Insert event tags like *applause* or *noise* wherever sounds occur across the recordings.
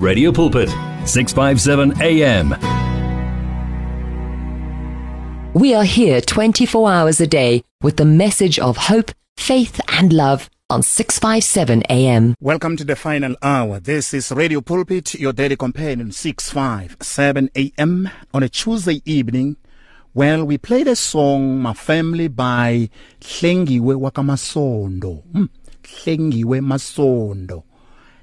Radio Pulpit, 657 AM. We are here 24 hours a day with the message of hope, faith, and love on 657 AM. Welcome to the final hour. This is Radio Pulpit, your daily companion, 657 AM on a Tuesday evening. Well, we played a song, My Family, by Hlengiwe Wakamasondo. Hmm. Hlengiwe Masondo.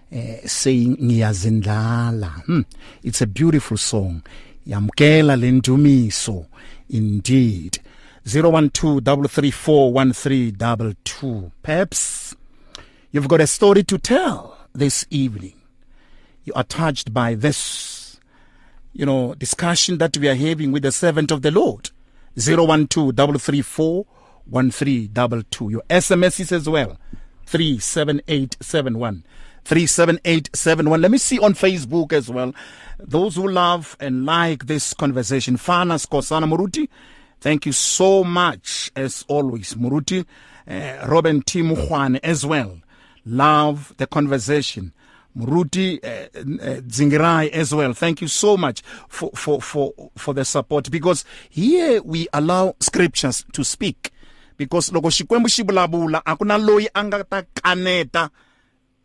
Uh, saying ngiyazindlala. Hmm. it's a beautiful song. Yamkela lendumiso indeed. 0123341322 perhaps you've got a story to tell this evening. You are touched by this you know discussion that we are having with the servant of the lord. 0123341322 your sms is as well. 37871 37871. Let me see on Facebook as well. Those who love and like this conversation. Fanas Kosana Muruti, thank you so much as always. Muruti, uh, Robin T. Mukhwane as well. Love the conversation. Muruti uh, uh, Zingirai as well. Thank you so much for, for, for, for the support because here we allow scriptures to speak. Because loko xikwembu xi vulavula a loyi kaneta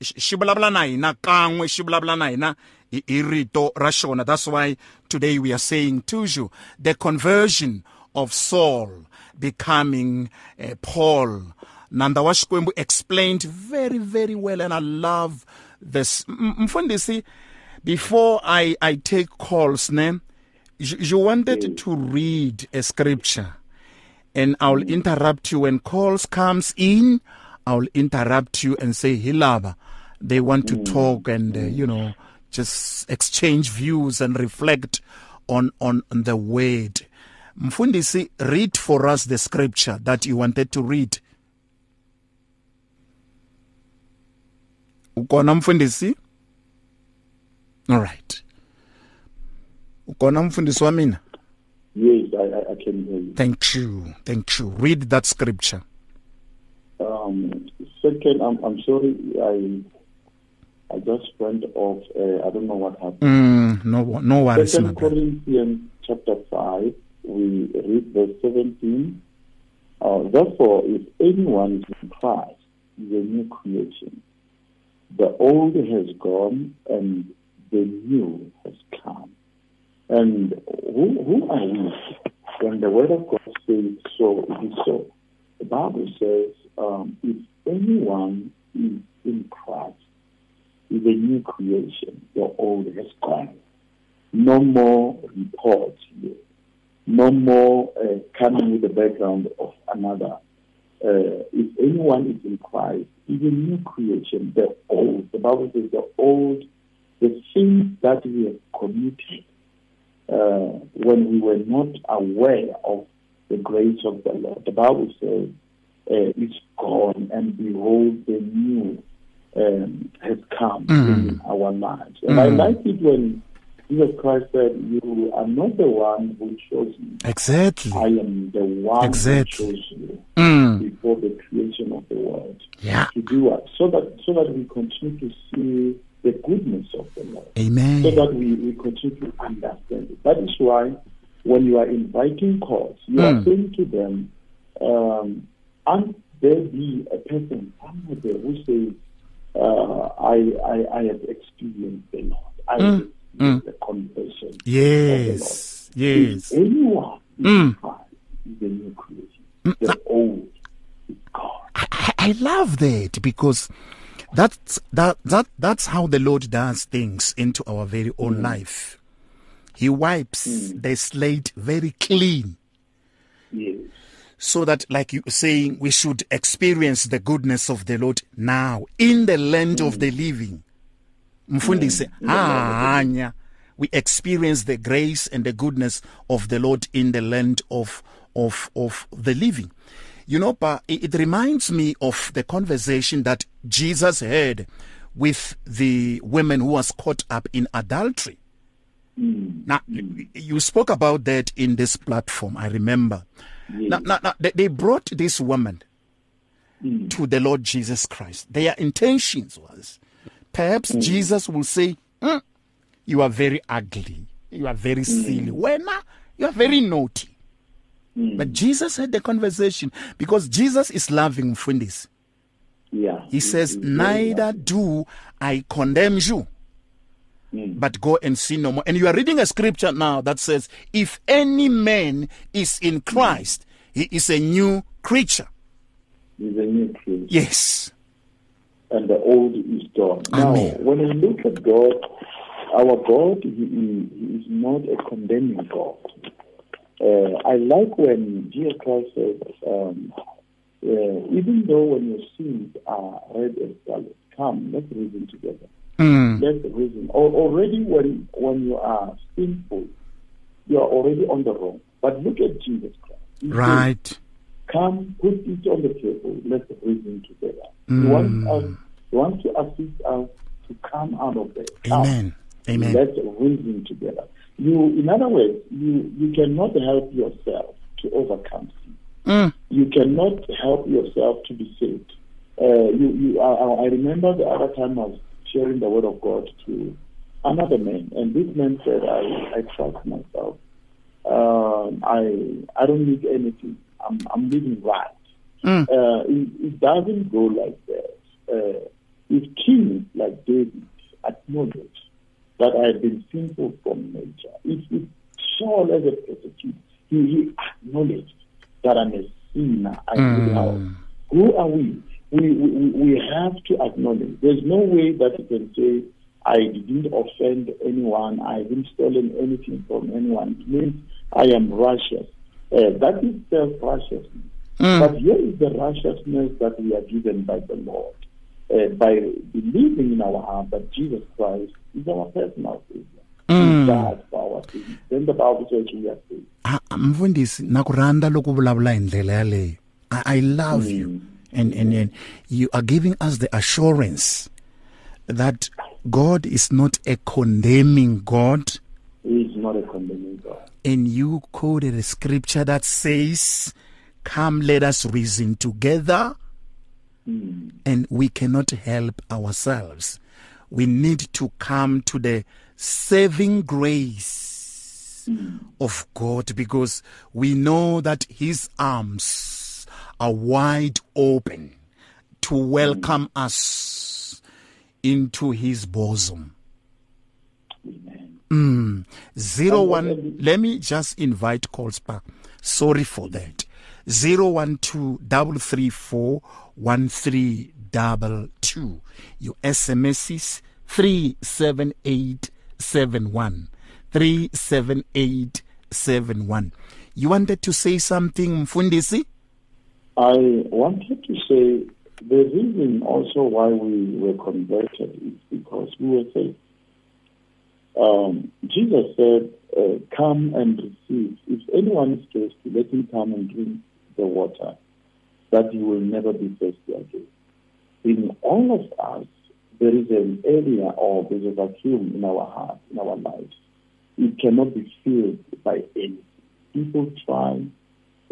xi vulavula na hina kan'we xi vulavula na hina hi rito ra xona. That's why today we are saying to you the conversion of saul becoming uh, paul. Nanda wa xikwembu explained very very well and i love this. Mfundisi before i i take calls ne you wanted to read a scripture and i'll interrupt you when calls comes in. I'll interrupt you and say hilaba they want to talk and uh, you know just exchange views and reflect on on, on the word. Mfundisi read for us the scripture that you wanted to read. Ukona mfundisi? All right. Ukona mfundisi wa mina? Yes, I, I, I can hear you. thank you thank you. Read that scripture. Um, second, I'm, I'm sorry, I I just went off. Uh, I don't know what happened. mm, no no worries Second. Corinthians chapter five, we read verse seventeen. Uh, Therefore, if anyone is in Christ, is a new creation. The old has gone, and the new has come. And who, who are we? When the word of God says so, it is so. The Bible says, um, if anyone is in Christ, is a new creation. The old has gone. No more reports. No more uh, coming with the background of another. Uh, if anyone is in Christ, is a new creation. The old, the Bible says, the old, the things that we have committed uh, when we were not aware of the grace of the Lord. The Bible says, uh, it's gone, and behold, the new um, has come Mm. in our lives. And I Mm. like it when Jesus Christ said, You are not the one who chose me. exactly I am the one Exactly. who chose you mm, before the creation of the world. yeah To do what? So that so that we continue to see the goodness of the Lord. Amen. So that we, we continue to understand it. That is why when you are inviting calls, you Mm. are saying to them, um, and there be a person somewhere there who says, uh, I, I, I have experienced the Lord. I Mm. experienced the conversion. yes yes If anyone is Mm. is a new creation. The old is gone. I, I love that because that's that that that's how the Lord does things into our very own life. He wipes the slate very clean Yes. So that like you saying we should experience the goodness of the Lord now in the land of the living. Mfundisi hanya we experience the grace and the goodness of the Lord in the land of of of the living. You know, but it, it reminds me of the conversation that Jesus had with the woman who was caught up in adultery. Now, you spoke about that in this platform, I remember. Now, now, now, they- brought this woman to the Lord Jesus Christ. Their intentions was perhaps Jesus will say, "Hmm, you are very ugly. You are very silly. When you are very naughty. But Jesus had the conversation because Jesus is loving Mfundis. Yeah. He says, Neither do I condemn you, Mm. but go and sin no more. And you are reading a scripture now that says, If any man is in Christ, he is a new creature. He's a new creation. Yes. and the old is gone. Amen. Now, when we look at God, our God, he, he, he is not a condemning God. Uh, I like when Jesus Christ says, um, uh, even though when your sins are red as scarlet, come, let's reason together. Mm. Let's reason. Al- already when, when you are sinful, you are already on the wrong. But look at Jesus Christ. He says, Right. come, put it on the table, let's reason together. He, Mm. wants us, he wants to assist us to come out of that. Come, Amen. Amen. Let's reason together. You, in other words, you, you cannot help yourself to overcome sin. Mm. You cannot help yourself to be saved. Uh, you, you, I, I remember the other time I was sharing the word of God to another man, and this man said, "I, I trust myself. Um, I, I don't need anything. I'm, I'm living right." Mm. Uh, it, it doesn't go like that. Uh, if kings like David acknowledge that I have been sinful from nature, if, if Saul as a prosecutor, he, he acknowledged that I'm a sinner, I Mm. Who are we? We, we? we have to acknowledge. There's no way that you can say, I didn't offend anyone, I haven't stolen anything from anyone. It means I am righteous. Uh, that is self righteousness. Mm. But here is the righteousness that we are given by the Lord. Uh, by believing in our heart that Jesus Christ is our personal Savior. Mm. He died for our sins. Then the Bible says we are saved. Ah, mfundisi nakuranda loku vulavula hi ndlela yaleyo I, I love you and, and and you are giving us the assurance that God is not a condemning God He is not a condemning God. and you quoted a scripture that says come let us reason together Mm. and we cannot help ourselves we need to come to the saving grace of God because we know that his arms are wide open to welcome us into his bosom. Amen. Mm. Zero one. Let me just invite calls back. Sorry for that. Zero one two double three four one three double two. Your SMS is three seven eight seven one. Three seven eight seven one. You wanted to say something, Mfundisi? I wanted to say the reason also why we were converted is because we were saved. Um, Jesus said, uh, Come and receive. If anyone is thirsty, let him come and drink the water, that he will never be thirsty again. In all of us, there is an area or there's a vacuum in our heart, in our lives. It cannot be filled by anything. People try,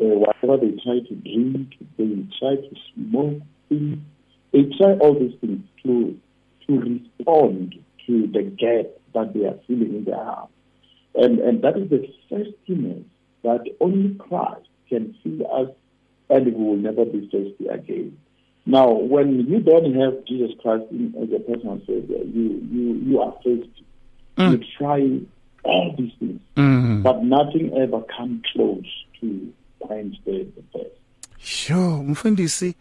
whatever they try to drink, they try to smoke things, they try all these things to to respond to the gap that they are feeling in their heart. And and that is the thirstiness that only Christ can fill us and we will never be thirsty again. Now, when you don't have Jesus Christ in, as a personal savior, you you you are thirsty. You try all these things, Mm. but nothing ever comes close to quench the, the thirst. Sure, Mfundisi.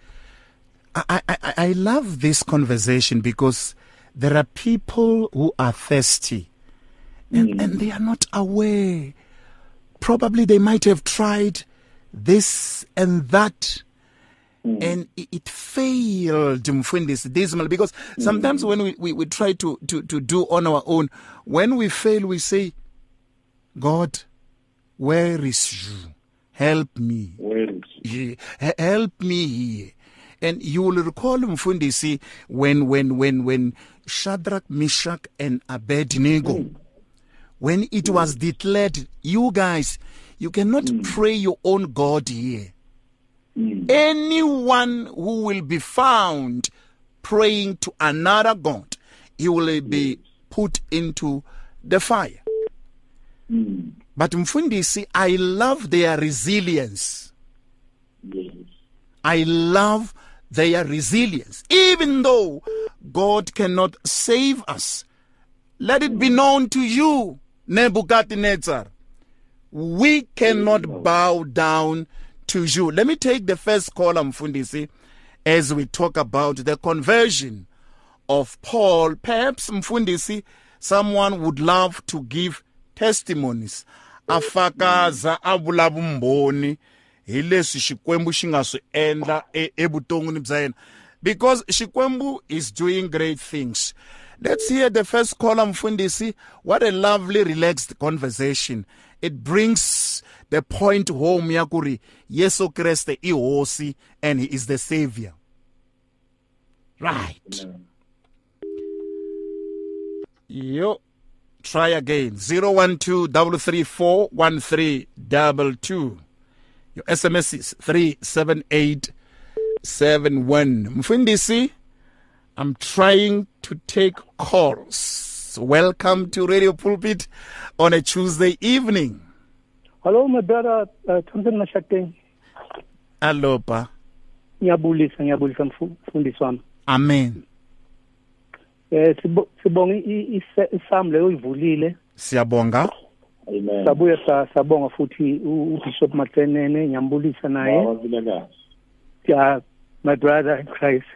I, I, I I love this conversation because there are people who are thirsty and, hmm. and they are not aware. Probably they might have tried this and that. Hmm. And it, it failed, Mfundisi, dismal. Because hmm. sometimes when we, we, we try to, to, to do on our own, when we fail, we say, God, where is you? Help me. Help me here. And you will recall Mfundisi when when when when Shadrach, Meshach, and Abednego, hmm. when it hmm. was declared, you guys, you cannot hmm. pray your own God here. Anyone who will be found praying to another God, he will be put into the fire. But Mfundisi, I love their resilience. Yes. I love their resilience. Even though God cannot save us, let it be known to you, Nebuchadnezzar, we cannot bow down to you. Let me take the first column, Mfundisi, as we talk about the conversion of Paul. Perhaps, Mfundisi, someone would love to give testimonies. Afakaza avula vumbhoni hi leswi xikwembu xi nga swi endla evuton'wini bya yena. Because xikwembu is doing great things. Let's hear the first caller mfundisi what a lovely relaxed conversation. It brings the point home ya ku ri yesu kreste i hosi and he is the savior. Right. Yo try again. 012-334-1322 your sms is 37871 mfundisi i'm trying to take calls. Welcome to radio pulpit on a tuesday evening. Hello my brother uh, Thompson Mashakeni. alopa Ngiyabulisa ngiyabulisa mfu- mfundisi wami. amen Eh sibo- sibonga i- ise- isam leyo ivulile. siyabonga Amen. Sabuye sa- sabonga futhi u- uBishop Matsenene ngiyambulisa naye. Bawavulekazi. Ya my brother in Christ.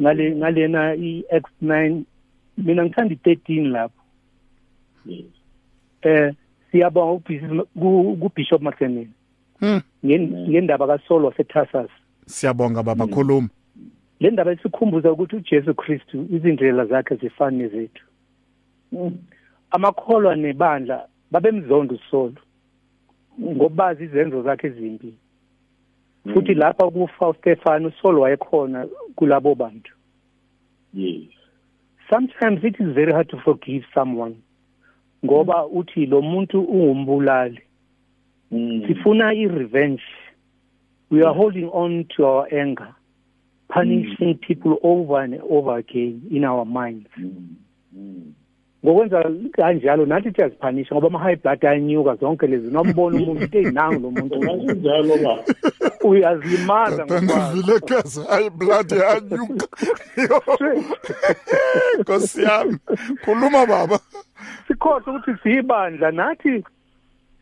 Ngale ngalena iX9 mina ngithanda i13 lapho. Yes. Eh siyabonga uBishop ku- kuBishop Matsenene. Hmm, Ngen- ngendaba kaSolo waseTarsas. siyabonga baba khuluma le ndaba isikhumbuza ukuthi uJesu Kristu izindlela zakhe zifana nezethu. Amakholwa nebandla babemzonda usolo ngobazi izenzo zakhe ezimbi. Futhi lapha kufa uStefano usolo wayekhona kulabo bantu. Yes. sometimes it is very hard to forgive someone ngoba uthi lo muntu ungumbulali. Mm. sifuna i-revenge. We are holding on to our anger. Punishing people over and over again in our minds Mm. Mm. ngokwenza kanjalo nathi siyaziphanisha ngoba ama-high blood ayanyuka zonke lezi. Nombona *laughs* umuntu into eyinangu lo muntu. Ungasenjalo ba. uyazilimaza ngokwazi vilekazi hayi blood yanyuka. *laughs* Nkosi yami khuluma baba. Sikhohle ukuthi siyibandla nathi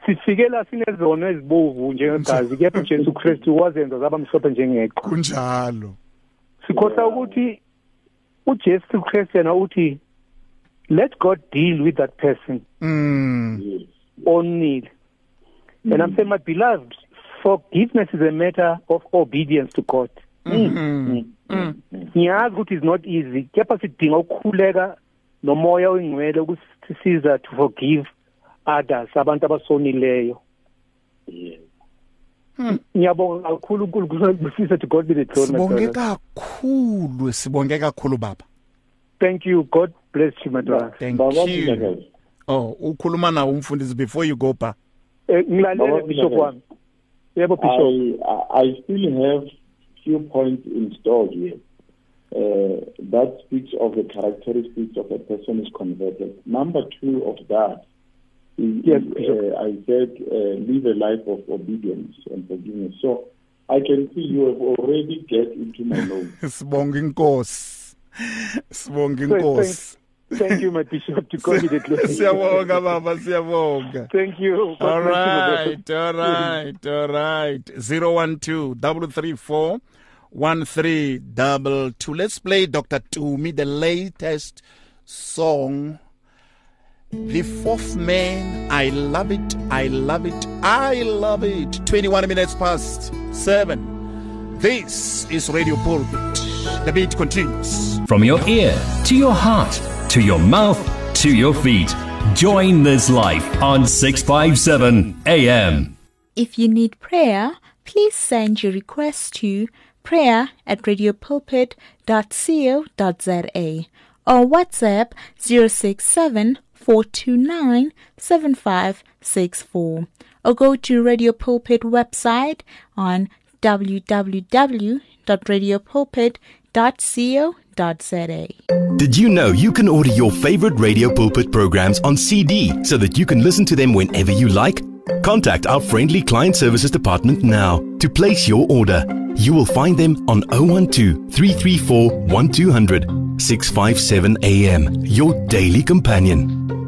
sifikela sinezono ezibovu njengegazi kepha ujesu kristu wazenza zaba mhlophe njengeqhwa kunjalo. Sikhohla ukuthi ujesu kristu yena uthi let god deal with that person. Mm. Yes. onile and i'm saying my beloved forgiveness is a matter of obedience to god. Mm. Ngiyazi ukuthi is not easy kepha sidinga ukukhuleka nomoya oyingcwele ukusisiza to forgive others abantu abasonileyo. Yes. Ngiyabonga kakhulu uNkulunkulu kusisa to God be the glory sibonge kakhulu sibonge kakhulu baba thank you God bless you my brother thank Baba you Vilakazi. oh ukhuluma nawo umfundisi before you go pa Eh, ngilalele bishop wami yebo bishop I, I I still have few points installed here. Uh, that speaks of the characteristics of a person is converted. Number two of that is, Yes, uh, I said, uh, live a life of obedience and forgiveness. So I can see you have already get into my notes. *laughs* sibonge inkosi sibonge inkosi thank you my bishop to God be the *laughs* glory siyabonga baba siyabonga thank you All bless you, my brother. right, all right, all right. Zero one two double three four one three double two. Let's play Dr. Tumi, the latest song. The fourth man, I love it, I love it, I love it. 21 minutes past seven. This is Radio Pulpit. The beat continues. From your ear to your heart to your mouth to your feet. Join this life on 657 AM. If you need prayer, please send your request to prayer at radiopulpit.co.za or WhatsApp 067 429 7564 or go to Radio Pulpit website on Did you know you can order your favorite Radio Pulpit programs on CD so that you can listen to them whenever you like? Contact our friendly client services department now to place your order. You will find them on 012 334 1200 657 AM, your daily companion.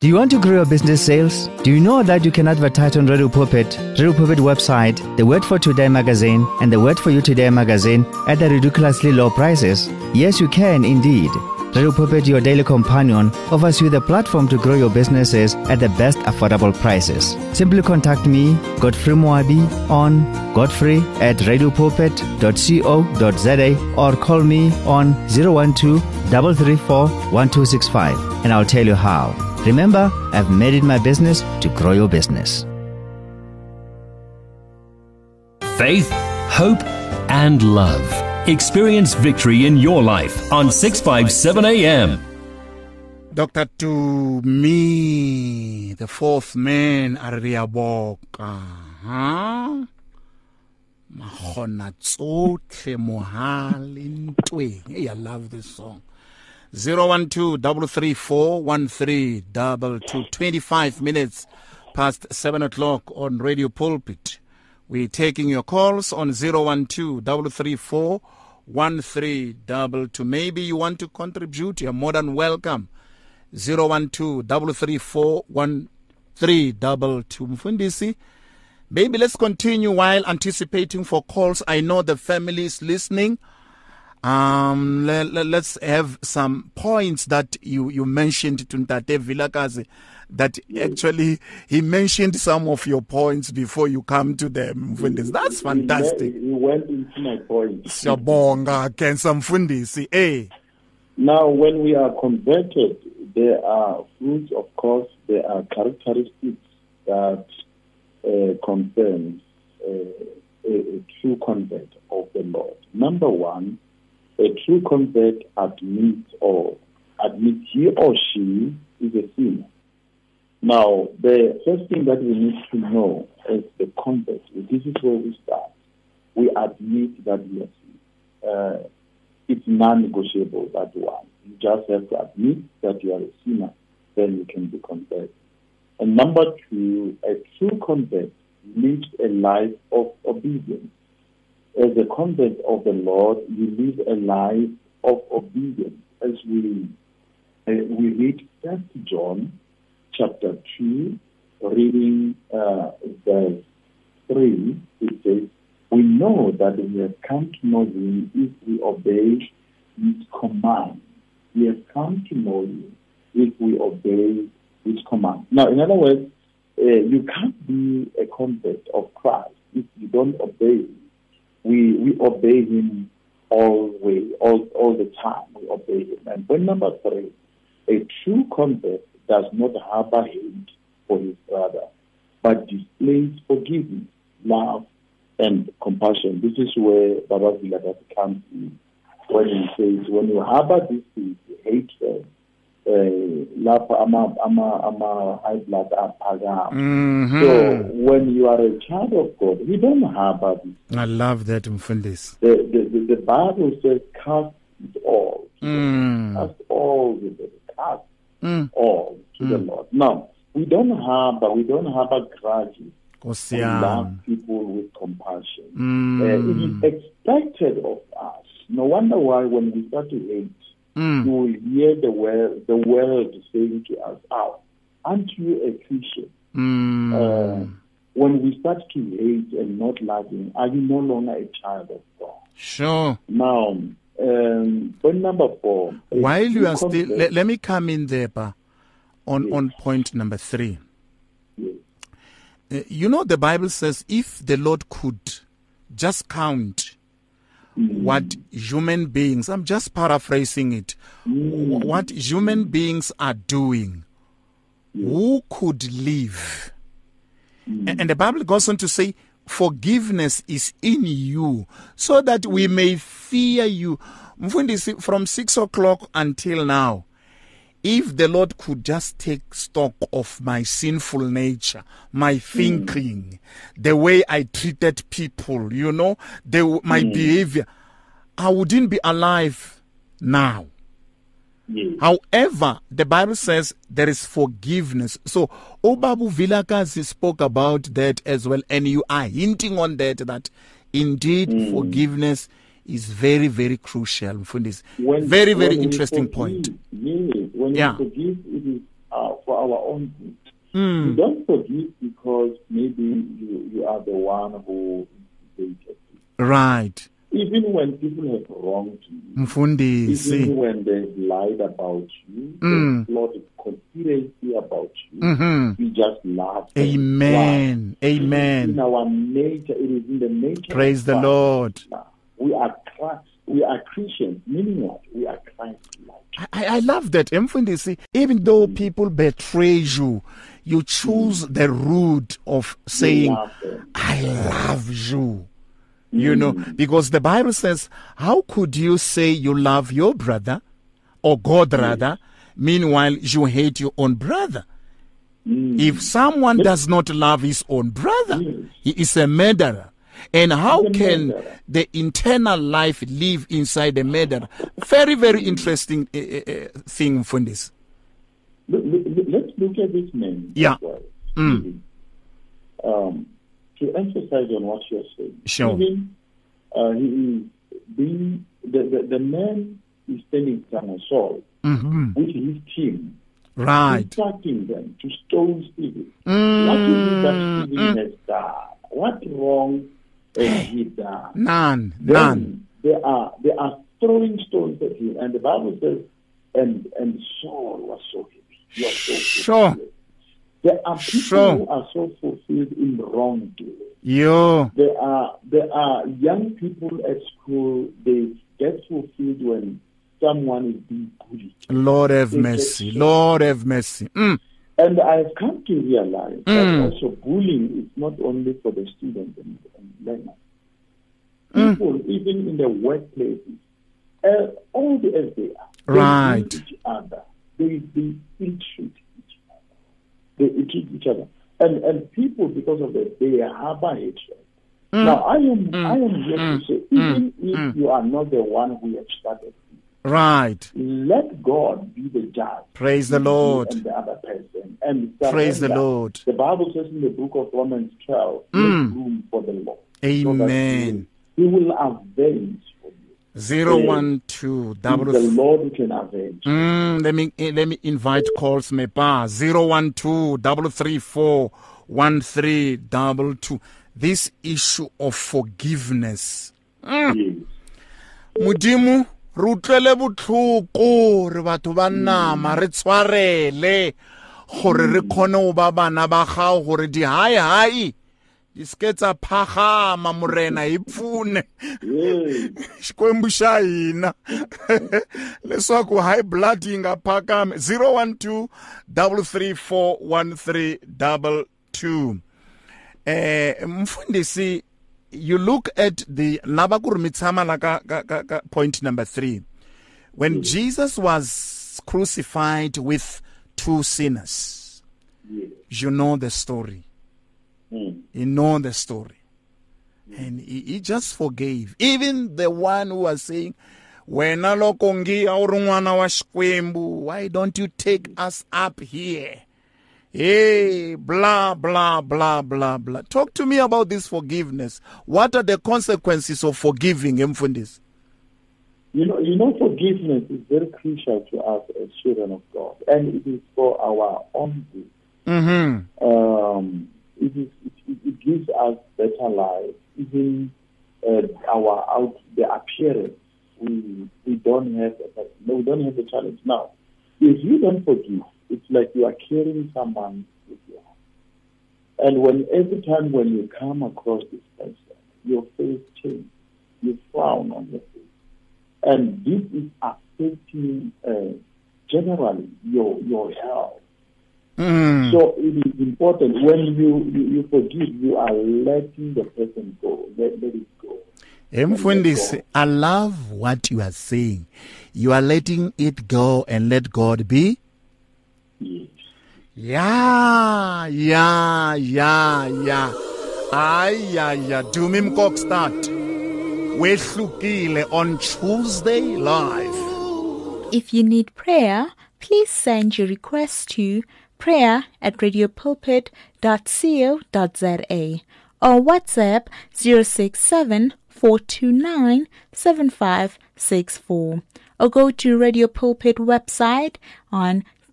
Do you want to grow your business sales? Do you know that you can advertise on Radio Pulpit, Radio Pulpit website, the Word for Today magazine, and the Word for You Today magazine at the ridiculously low prices? Yes, you can indeed. Radio Pulpit, your daily companion, offers you the platform to grow your businesses at the best affordable prices. Simply contact me, Godfrey Moabi, on godfrey at radiopulpit.co.za or call me on 012 334 1265 and I'll tell you how. Remember, I've made it my business to grow your business. Faith, hope, and love. Experience victory in your life on 657 AM. Dr. Tumi, the fourth man, Ariaboka. Huh? Mahona tsotlhe mohale ntweng. Hey, I love this song. 012 25 minutes past 7 o'clock on Radio Pulpit. We're taking your calls on 012 Maybe you want to contribute, you're more than welcome. 012 Mfundisi, maybe let's continue while anticipating for calls. I know the family is listening. Um, let, let, us have some points that you, you mentioned to Ntate Vilakazi that actually he mentioned some of your points before you come to them. Mfundisi. That's fantastic. He, went into my points. Siyabonga Kensa Mfundisi. Eh. Now, when we are converted, there are fruits, of course, there are characteristics that uh, confirm uh, a, a true convert of the Lord. Number one, a true convert admits or admits he or she is a sinner. Now, the first thing that we need to know is the convert. This is where we start. We admit that we are sin. Uh, it's non-negotiable, that one. You just have to admit that you are a sinner, then you can be converted. And number two, a true convert lives a life of obedience as a convert of the Lord, you live a life of obedience. As we uh, we read First John chapter two, reading uh, verse three, it says, "We know that we have come to know Him if we obey His command. We have come to know Him if we obey His command." Now, in other words, uh, you can't be a convert of Christ if you don't obey we we obey him always, all all the time. We obey him. And point number three, a true convert does not harbor hate for his brother, but displays forgiveness, love, and compassion. This is where Baba Vilakazi comes in when he says, when you harbor these things, hatred, uh, lapho ama ama ama high blood aphakama mm-hmm. so when you are a child of god we don't harbor this i love that mfundisi the, the, the, the bible says cast it all mm. cast all the cast mm. all to mm. the lord now we don't harbor we don't harbor grudges we love people with compassion mm. uh, it is expected of us no wonder why when we start to hate Mm. You will hear the world, the world saying to us, "Oh, aren't you a Christian?" Mm. Uh, when we start to hate and not loving, are you no longer a child of God? Sure. Now, um, point number four. While you are still, let, let, me come in there, pa, on yes. on point number three. Yes. Uh, you know, the Bible says if the Lord could just count Mm. what human beings, I'm just paraphrasing it, mm. what human beings are doing, who could live? And the Bible goes on to say, forgiveness is in you so that we may fear you. From six o'clock until now, if the Lord could just take stock of my sinful nature, my thinking, mm. the way I treated people, you know, the, my mm. behavior, I wouldn't be alive now. Yes. However, the Bible says there is forgiveness. So Obabu Vilakazi spoke about that as well, and you are hinting on that that indeed Hmm. forgiveness is very, very crucial. Mfundisi. When- very, very interesting forgive, point. Yes, when Yeah. we forgive, it is uh, for our own good. Mm. You don't forgive because maybe you, you are the one who instigated it. Right. Even when people have wronged you, even when they've lied about you, Mm. they've plotted conspiracy about you, Mhm. we just laugh. Amen. is In Amen. our nature, it is in the nature. Praise of the. Lord. We are Christ, we are Christians, meaning what? We are Christ-like. I, I love that. Mfundisi, even though mm. people betray you, you choose mm. the route of saying. I love you. You mm. know, because the Bible says, how could you say you love your brother or God rather, meanwhile you hate your own brother? If someone does not love his own brother, Yes. he is a murderer. And how a can murderer. the internal life live inside the murderer? Very, very interesting uh, uh, thing for this. Look, look, let's look at this man. Yeah. Mm. Um, to emphasize on what you're saying. Sure. Even, uh, he is being, the, the, the man is standing on Saul Mhm. with his team, Right. instructing them to stone Stephen. Mm, What is it that Stephen mm. has done? What wrong has he done? None. Then None. They are they are throwing stones at him, and the Bible says, and and Saul was so happy. Was so Sure. fulfilled. There are people Sure. who are so fulfilled in wrongdoing. Yo. There are there are young people at school. They get fulfilled when someone is being bullied. Lord have They mercy. Lord have mercy. Mm. And I've come to realize Mm. that also bullying is not only for the students and, and learners. Mm. People, even in the workplaces, uh, all the as they are, they Right. treat each other. They they treat each other. They ill treat each other, and and people because of that they harbor hatred. Now I am I am here to say even if you are not the one who have started, Right. let God be the judge. Praise the Lord. And the other person. And Praise the. Lord. The Bible says in the book of Romans 12, Mm. room for the Lord. Amen. He will, he will avenge for you. Zero one two He's double. the Lord who can avenge. Mm, let me eh, let me invite calls me pa zero one two double three four one three double two. This issue of forgiveness. Yes. modimo re utlwele botlhoko re batho ba nama re tshwarele gore re kgone go ba bana ba gago gore di-hai-hai di seke tsa phagama morena e pfune. Yes. *laughs* xikwembu xa hina leswaku *laughs* high blood yi nga phakami 012 334 1322 eh mfundisi you look at the ka point number 3 when jesus was crucified with two sinners Yes. you know the story. Mm. you know the story. And he, he just forgave. Even the one who was saying wena loko ngiya u wa why don't you take us up here hey blah blah blah blah blah talk to me about this forgiveness what are the consequences of forgiving mfundisi You know, you know, forgiveness is very crucial to us as children of God, and it is for our own good. mhm um, it, is, it, it gives us better life. Even uh, our out the appearance, we we don't have we don't have the challenge now. If you don't forgive, it's like you are carrying someone with your you. And when every time when you come across this person, your face changes, you frown on your face, and this is affecting uh, generally your your health. mm. So it is important when you, you, you forgive, you are letting the person go. Let, let it go. mfundisi i love what you are saying you are letting it go and let god be Yes. Yeah, yeah, yeah, yeah. Ay, yeah, yeah. Dumi Mkokstad. wehlukile on Tuesday live. If you need prayer, please send your request to prayer at radiopulpit.co.za or WhatsApp 067 429 7564 or go to Radio Pulpit website on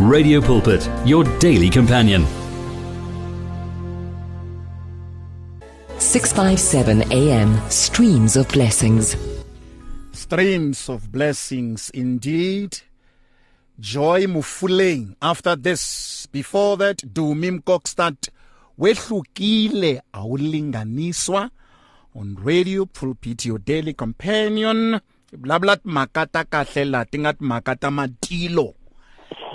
Radio Pulpit, your daily companion. 657 AM, streams of blessings. Streams of blessings indeed. Joy Mufuleng. After this, before that, Dumi Mkokstad. Wehlukile awulinganiswa on Radio Pulpit, your daily companion. Blablat makata kahle la tingat makata matilo.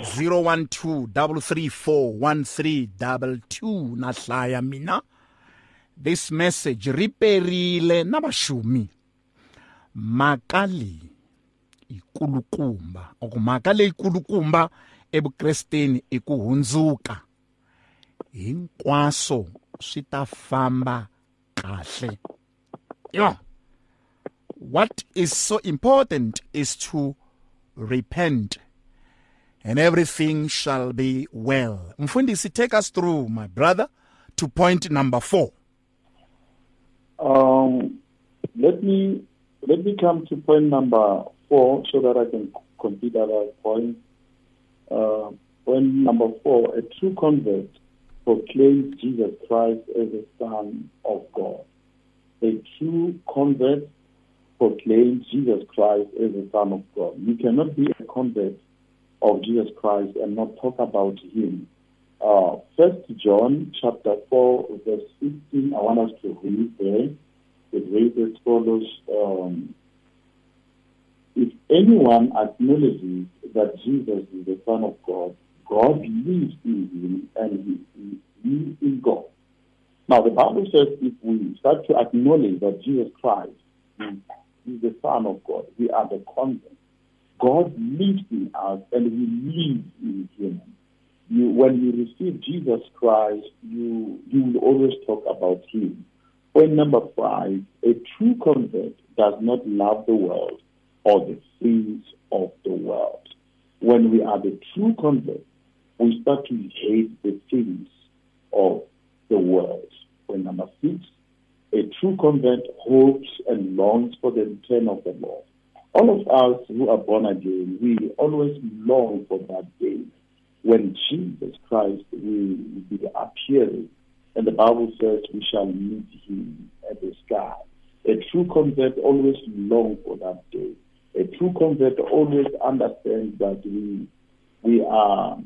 0123341322 nahlaya mina. This message riperile nabashumi. Makali ikulukumba. Okumaka leyi kulukumba evukresteni i ku hundzuka hinkwaswo swi ta famba kahle. Yo. What is so important is to repent. And everything shall be well. Mfundisi, take us through, my brother, to point number four. Um, let me let me come to point number four so that I can complete that point. Uh, point number four: A true convert proclaims Jesus Christ as the Son of God. A true convert proclaims Jesus Christ as the Son of God. You cannot be a convert of Jesus Christ and not talk about him. Uh, First John chapter 4, verse 15, I want us to read there. It reads as follows, um, if anyone acknowledges that Jesus is the Son of God, God lives in him and he, lives in God. Now the Bible says if we start to acknowledge that Jesus Christ is the Son of God, we are the convert God lives in us and we live in him. You, when you receive Jesus Christ, you, you will always talk about him. Point number five, a true convert does not love the world or the things of the world. When we are the true convert, we start to hate the things of the world. Point number six, a true convert hopes and longs for the return of the Lord. All of us who are born again, we always long for that day when Jesus Christ will be appearing. And the Bible says we shall meet him at the sky. A true convert always long for that day. A true convert always understands that we we are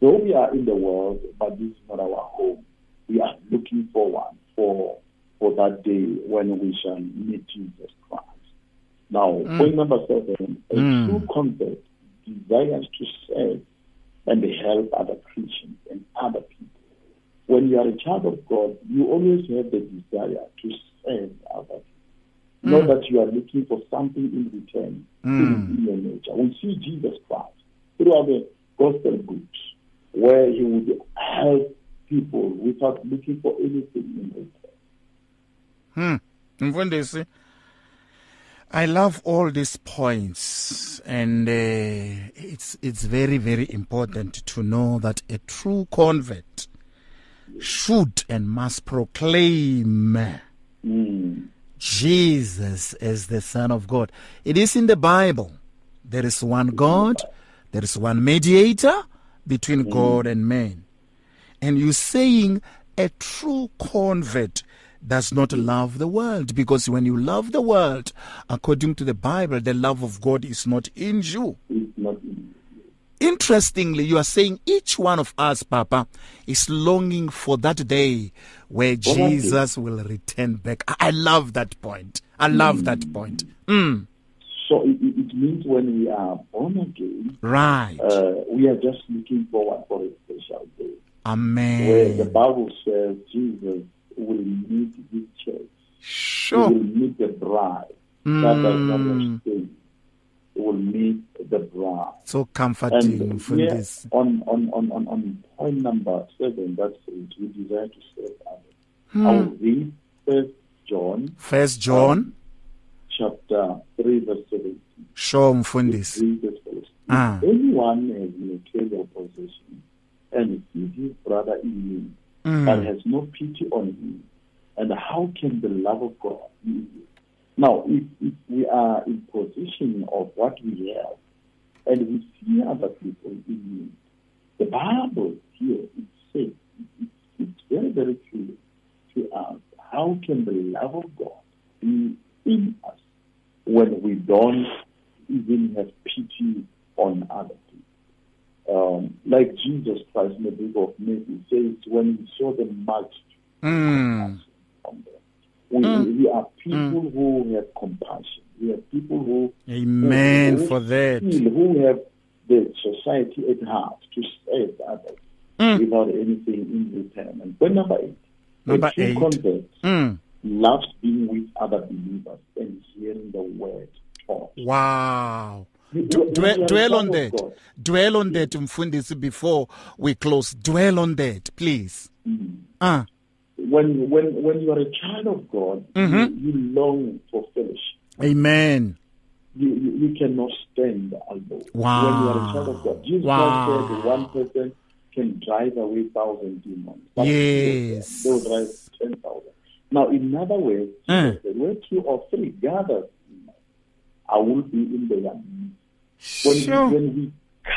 though we are in the world, but this is not our home. We are looking forward for for that day when we shall meet Jesus Christ. Now, mm. point number seven, a mm. true convert desires to serve and help other Christians and other people. When you are a child of God, you always have the desire to serve others. Mm. Not that you are looking for something in return mm. in your nature. We see Jesus Christ throughout the gospel books where he would help people without looking for anything in return. Hmm. I love all these points, and uh, it's it's very very important to know that a true convert should and must proclaim mm. Jesus as the Son of God. It is in the Bible. There is one God. There is one mediator between God and man. And you're saying a true convert does not love the world because when you love the world, according to the Bible, the love of God is not in you. Not in Interestingly, you are saying each one of us, Papa, is longing for that day where that. Jesus will return back. I love that point. I love that point. Mm, So it, it it means when we are born again, right. uh, we are just looking forward for a special day Amen. where the Bible says Jesus will meet his church. Sure. will meet the bride. That does not Mm. He will meet the bride. so comforting And for here this. on, on, on, on, on point number seven, that says we desire to serve others. I Hmm. will read First John First John, chapter three, verse seventeen. sure mfundisi. Read as follows. Ah. If anyone has material possession and sees his brother in need, Mm. but has no pity on him, and how can the love of God be? Now, if, if we are in possession of what we have, and we see other people in need, the Bible here it says it, it's very very clear to us how can the love of God be in us when we don't even have pity like Jesus Christ in the book of Matthew says, when he saw the multitude Mm. on them, we, we are people who have compassion. We are people who Amen who for that. feel, who have the society at heart to serve others Mm. without anything in return. And point number eight, Number eight. convert Mm. loves being with other believers and hearing the word taught. Wow. D- you- you dwell, dwell on that. Dwell on that, Mfundisi, before we close. Dwell on that, please. Mm. Ah, When when when you are a child of God, Mhm. you, you long for fellowship. amen. You, you you cannot stand alone. Wow. When you are a child of God, Jesus Wow. Said one person can drive away thousand demons. But Yes. they will drive ten thousand. Now, in other words. Jesus said, where two or three gather, I will be in the midst. When, Sure. when we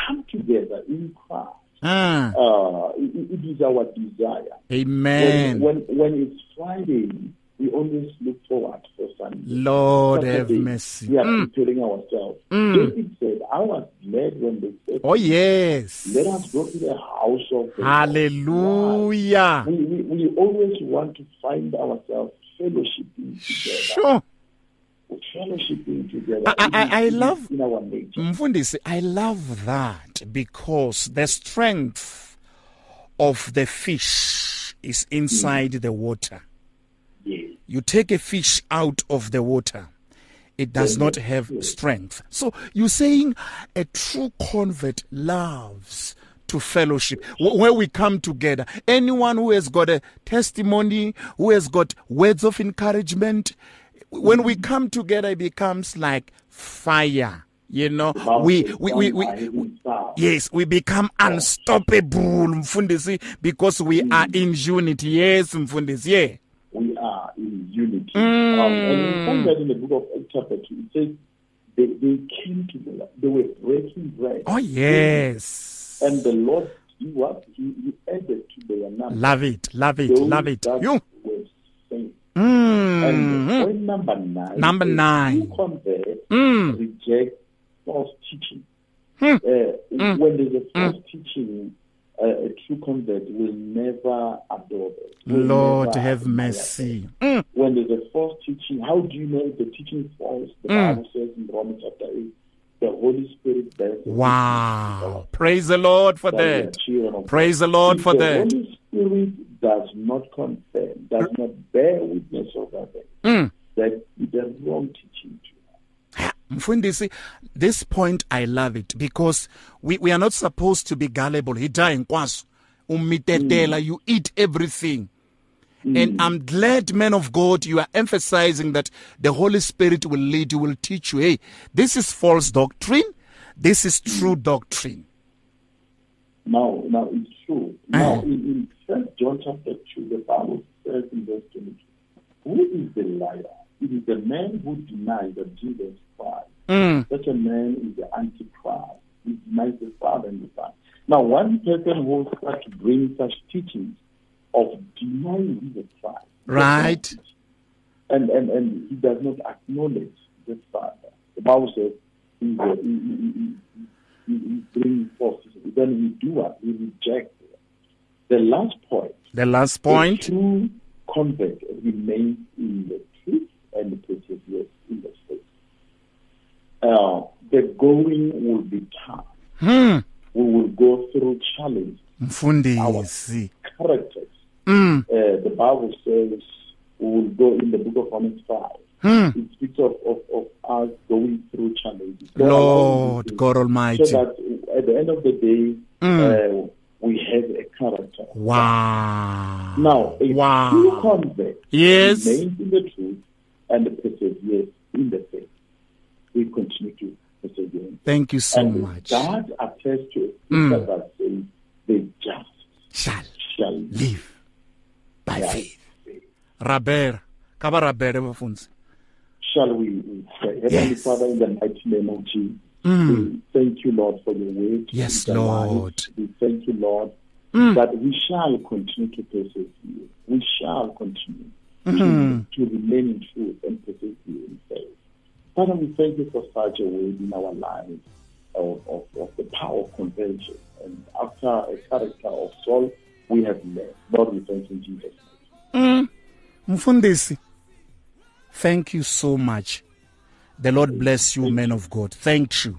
come together in Christ, Ah, uh, it, it is our desire. amen. When, when when it's Friday, we always look forward for Sunday. Lord have mercy. We are Mm. preparing ourselves. Mm. David said, "I was glad when they said, Oh, yes. let us go to the house of the Lord." Hallelujah. We, we we always want to find ourselves fellowshipping together. Sure. Fellowshipping together. I- I- I- I it is love- in our nature. Mfundisi, I love that because the strength of the fish is inside the water. Yes. You take a fish out of the water, it does not have strength. So you're saying a true convert loves to fellowship where we come together. Anyone who has got a testimony, who has got words of encouragement, when we come together, it becomes like fire. You know, we we we, we, we yes, we become unstoppable, Mfundisi, because we are in unity. Yes, Mfundisi, yeah. we are in unity. Mm. Um, and we find that in the book of Acts chapter 2, it says they, they came together, they were breaking bread. Oh yes. And the Lord, he what? He, he added to their number. Love it, love it, those love it. You. were saved. And Mm. point number nine. Number nine. Convert, Mm. reject false teaching. Hmm. Uh, When there's a false teaching, uh, a true convert will never adore it. will Lord have mercy. Mm. When there's a false teaching, how do you know if the teaching is false? The Mm. Bible says in Romans chapter 8, the Holy Spirit bears Wow. Praise the Lord for that that. Praise the Lord If for the that. Holy Spirit does not confirm, does not bear witness of that, Mm. that it is wrong teaching to. Mfundisi, this point I love it because we, we are not supposed to be gullible. Umitetela, you eat everything. And I'm glad, man of God, you are emphasizing that the Holy Spirit will lead you, will teach you. Hey, this is false doctrine. This is true doctrine. Now, now it's true. Ah. Now, in, in First John chapter 2, the Bible says in verse 22, Who is the liar? It is the man who denies that Jesus Christ. Mm. Such a man is the Antichrist. He denies the Father and the Son. Now, one person who starts to bring such teachings of denying Jesus Christ, Right. and, and, and he does not acknowledge this Father. The Bible says he's, he, he, brings forth. Then we do what? We reject. The last point. The last The point. true convert remains in the truth and perseveres in the faith. Uh, the going will be tough. Hmm. We will go through challenges. Mfundisi. Characters. Mm. Uh, the Bible says we will go in the book of Romans 5. Hmm. It speaks of, of, of us going through challenges. God Lord God Almighty. So that at the end of the day, Mm. uh, we have a character. Wow. Now, a Wow. true convert Yes. remains in the truth and perseveres in the faith. We continue to persevere. Thank you so and much. God attests to a Mm. that says, the just Shall shall live by faith. faith. Rabera. Kaba rabera bafundisi. Shall we, pray? Heavenly Yes. Father, in the mighty name of Jesus, Mm. we thank you, Lord, for your word. Yes, in the lives. Lord. We thank you, Lord, Mm. that we shall continue to persevere. We shall continue Mhm. to, to remain in truth and persevere in faith. Father, we thank you for such a word in our lives of, of, of the power of conversion. And after a character of Saul, we have learned. Lord, we thank you in Jesus'. Mm. Mfundisi. Thank you so much. The Lord bless you, man of God. Thank you.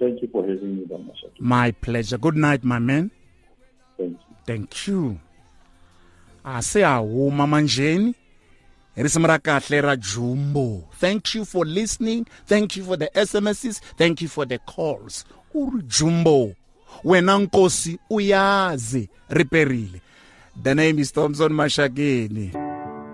Thank you for having me, Damasha. My pleasure. Good night, my man. Thank you. Thank you. Ah, Ase ahuma manjeni. Risimu ra kahle ra Jumbo. Thank you for listening. Thank you for the SMSs. Thank you for the calls. Uri Jumbo. Wena nkosi uyazi riperile. The name is Thompson Mashakeni.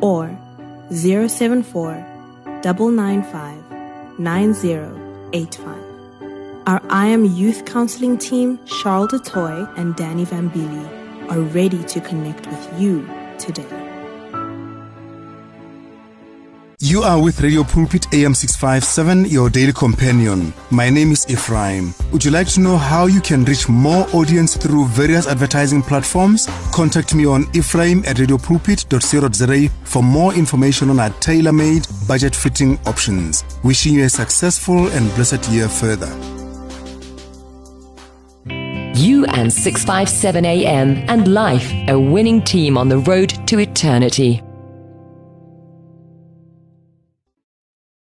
or 074 995 9085. Our I Am Youth Counseling team, Charles DeToy and Danny Vambili, are ready to connect with you today. You are with Radio Pulpit AM 657, your daily companion. My name is Ephraim. Would you like to know how you can reach more audience through various advertising platforms? Contact me on ephraim at radiopulpit.co.za for more information on our tailor made, budget fitting options. Wishing you a successful and blessed year further. You and 657 AM and life, a winning team on the road to eternity.